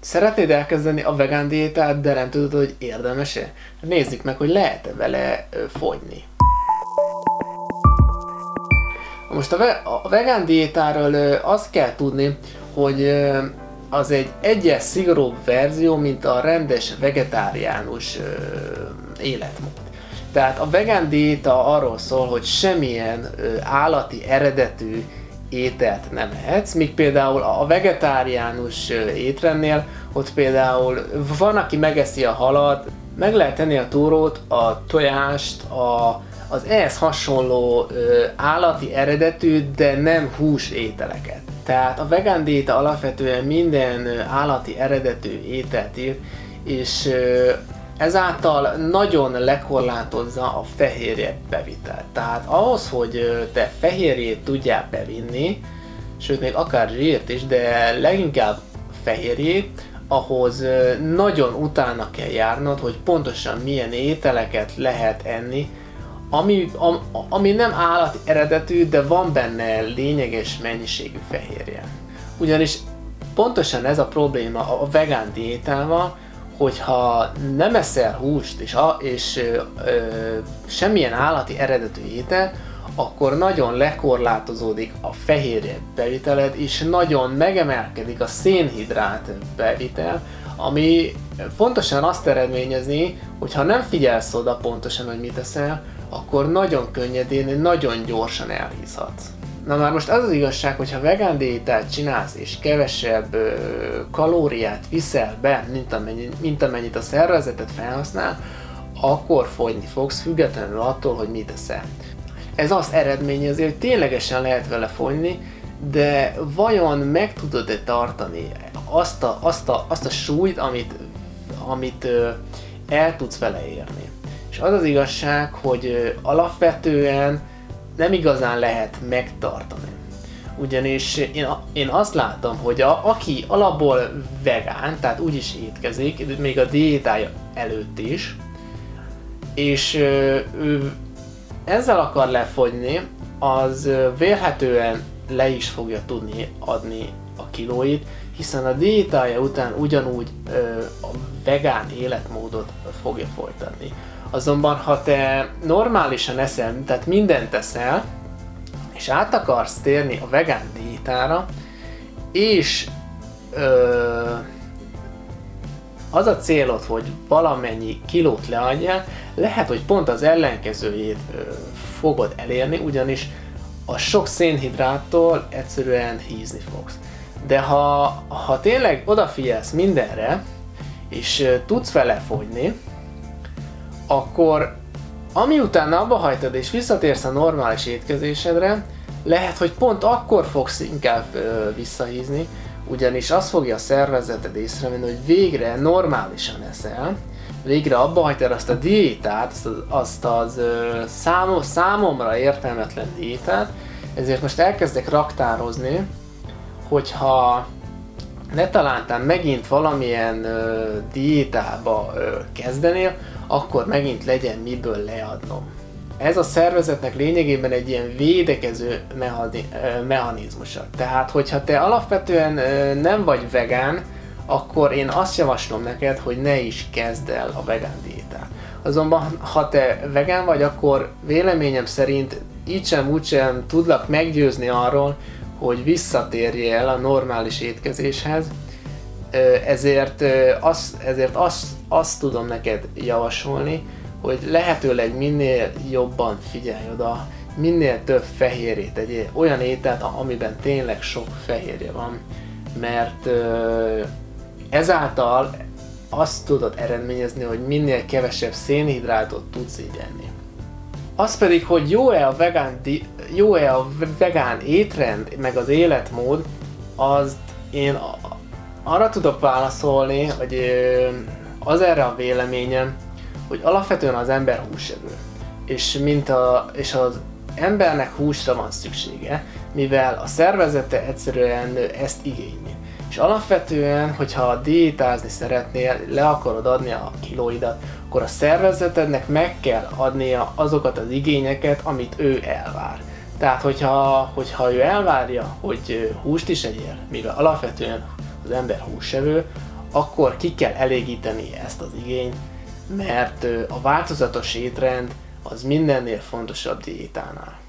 Szeretnéd elkezdeni a vegán diétát, de nem tudod, hogy érdemes-e? Nézzük meg, hogy lehet-e vele fogyni. Most a, ve- a vegán diétáról azt kell tudni, hogy az egy egyes szigorúbb verzió, mint a rendes vegetáriánus életmód. Tehát a vegán diéta arról szól, hogy semmilyen állati eredetű ételt nem ehetsz, míg például a vegetáriánus étrendnél, ott például van, aki megeszi a halat, meg lehet tenni a túrót, a tojást, a, az ehhez hasonló ö, állati eredetű, de nem hús ételeket. Tehát a vegán diéta alapvetően minden állati eredetű ételt ír, és ezáltal nagyon lekorlátozza a fehérje bevitelt. Tehát ahhoz, hogy te fehérjét tudjál bevinni, sőt még akár zsírt is, de leginkább fehérjét, ahhoz nagyon utána kell járnod, hogy pontosan milyen ételeket lehet enni, ami, am, ami nem állati eredetű, de van benne lényeges mennyiségű fehérje. Ugyanis pontosan ez a probléma a vegán diétával, hogyha nem eszel húst és, a, és ö, ö, semmilyen állati eredetű étel, akkor nagyon lekorlátozódik a fehérje beviteled, és nagyon megemelkedik a szénhidrát bevitel, ami fontosan azt eredményezni, hogy ha nem figyelsz oda pontosan, hogy mit eszel, akkor nagyon könnyedén, nagyon gyorsan elhízhatsz. Na már most az az igazság, hogy ha vegán diétát csinálsz és kevesebb ö, kalóriát viszel be, mint, amennyi, mint amennyit a szervezetet felhasznál, akkor fogyni fogsz, függetlenül attól, hogy mit eszel. Ez azt eredményezi, hogy ténylegesen lehet vele fogyni, de vajon meg tudod-e tartani azt a, azt a, azt a súlyt, amit, amit ö, el tudsz vele érni? És az az igazság, hogy ö, alapvetően nem igazán lehet megtartani. Ugyanis én, én azt látom, hogy a, aki alapból vegán, tehát úgy is étkezik, még a diétája előtt is, és ő ezzel akar lefogyni, az vélhetően le is fogja tudni adni a kilóit, hiszen a diétája után ugyanúgy a vegán életmódot fogja folytatni. Azonban, ha te normálisan eszel, tehát mindent eszel, és át akarsz térni a vegán diétára, és ö, az a célod, hogy valamennyi kilót leadjál, lehet, hogy pont az ellenkezőjét ö, fogod elérni, ugyanis a sok szénhidráttól egyszerűen hízni fogsz. De ha, ha tényleg odafigyelsz mindenre, és ö, tudsz vele fogyni, akkor ami utána abba hajtad és visszatérsz a normális étkezésedre, lehet, hogy pont akkor fogsz inkább ö, visszahízni, ugyanis azt fogja a szervezeted észrevenni, hogy végre normálisan eszel, végre abba hagytad azt a diétát, azt az, azt az ö, számos, számomra értelmetlen diétát, ezért most elkezdek raktározni, hogyha ne talántán megint valamilyen ö, diétába ö, kezdenél, akkor megint legyen miből leadnom. Ez a szervezetnek lényegében egy ilyen védekező mechanizmusa. Tehát, hogyha te alapvetően nem vagy vegán, akkor én azt javaslom neked, hogy ne is kezd el a vegán diétát. Azonban, ha te vegán vagy, akkor véleményem szerint így sem úgy sem tudlak meggyőzni arról, hogy visszatérje el a normális étkezéshez, ezért azt, ezért azt, azt tudom neked javasolni, hogy lehetőleg minél jobban figyelj oda, minél több fehérjét tegyél, olyan ételt, amiben tényleg sok fehérje van, mert ezáltal azt tudod eredményezni, hogy minél kevesebb szénhidrátot tudsz így enni. Az pedig, hogy jó-e a vegán, jó-e a vegán étrend, meg az életmód, az én arra tudok válaszolni, hogy az erre a véleményem, hogy alapvetően az ember húsevő. És, mint a, és az embernek húsra van szüksége, mivel a szervezete egyszerűen ezt igényli. És alapvetően, hogyha diétázni szeretnél, le akarod adni a kilóidat, akkor a szervezetednek meg kell adnia azokat az igényeket, amit ő elvár. Tehát, hogyha, hogyha ő elvárja, hogy húst is egyél, mivel alapvetően az ember húsevő, akkor ki kell elégíteni ezt az igényt, mert a változatos étrend az mindennél fontosabb diétánál.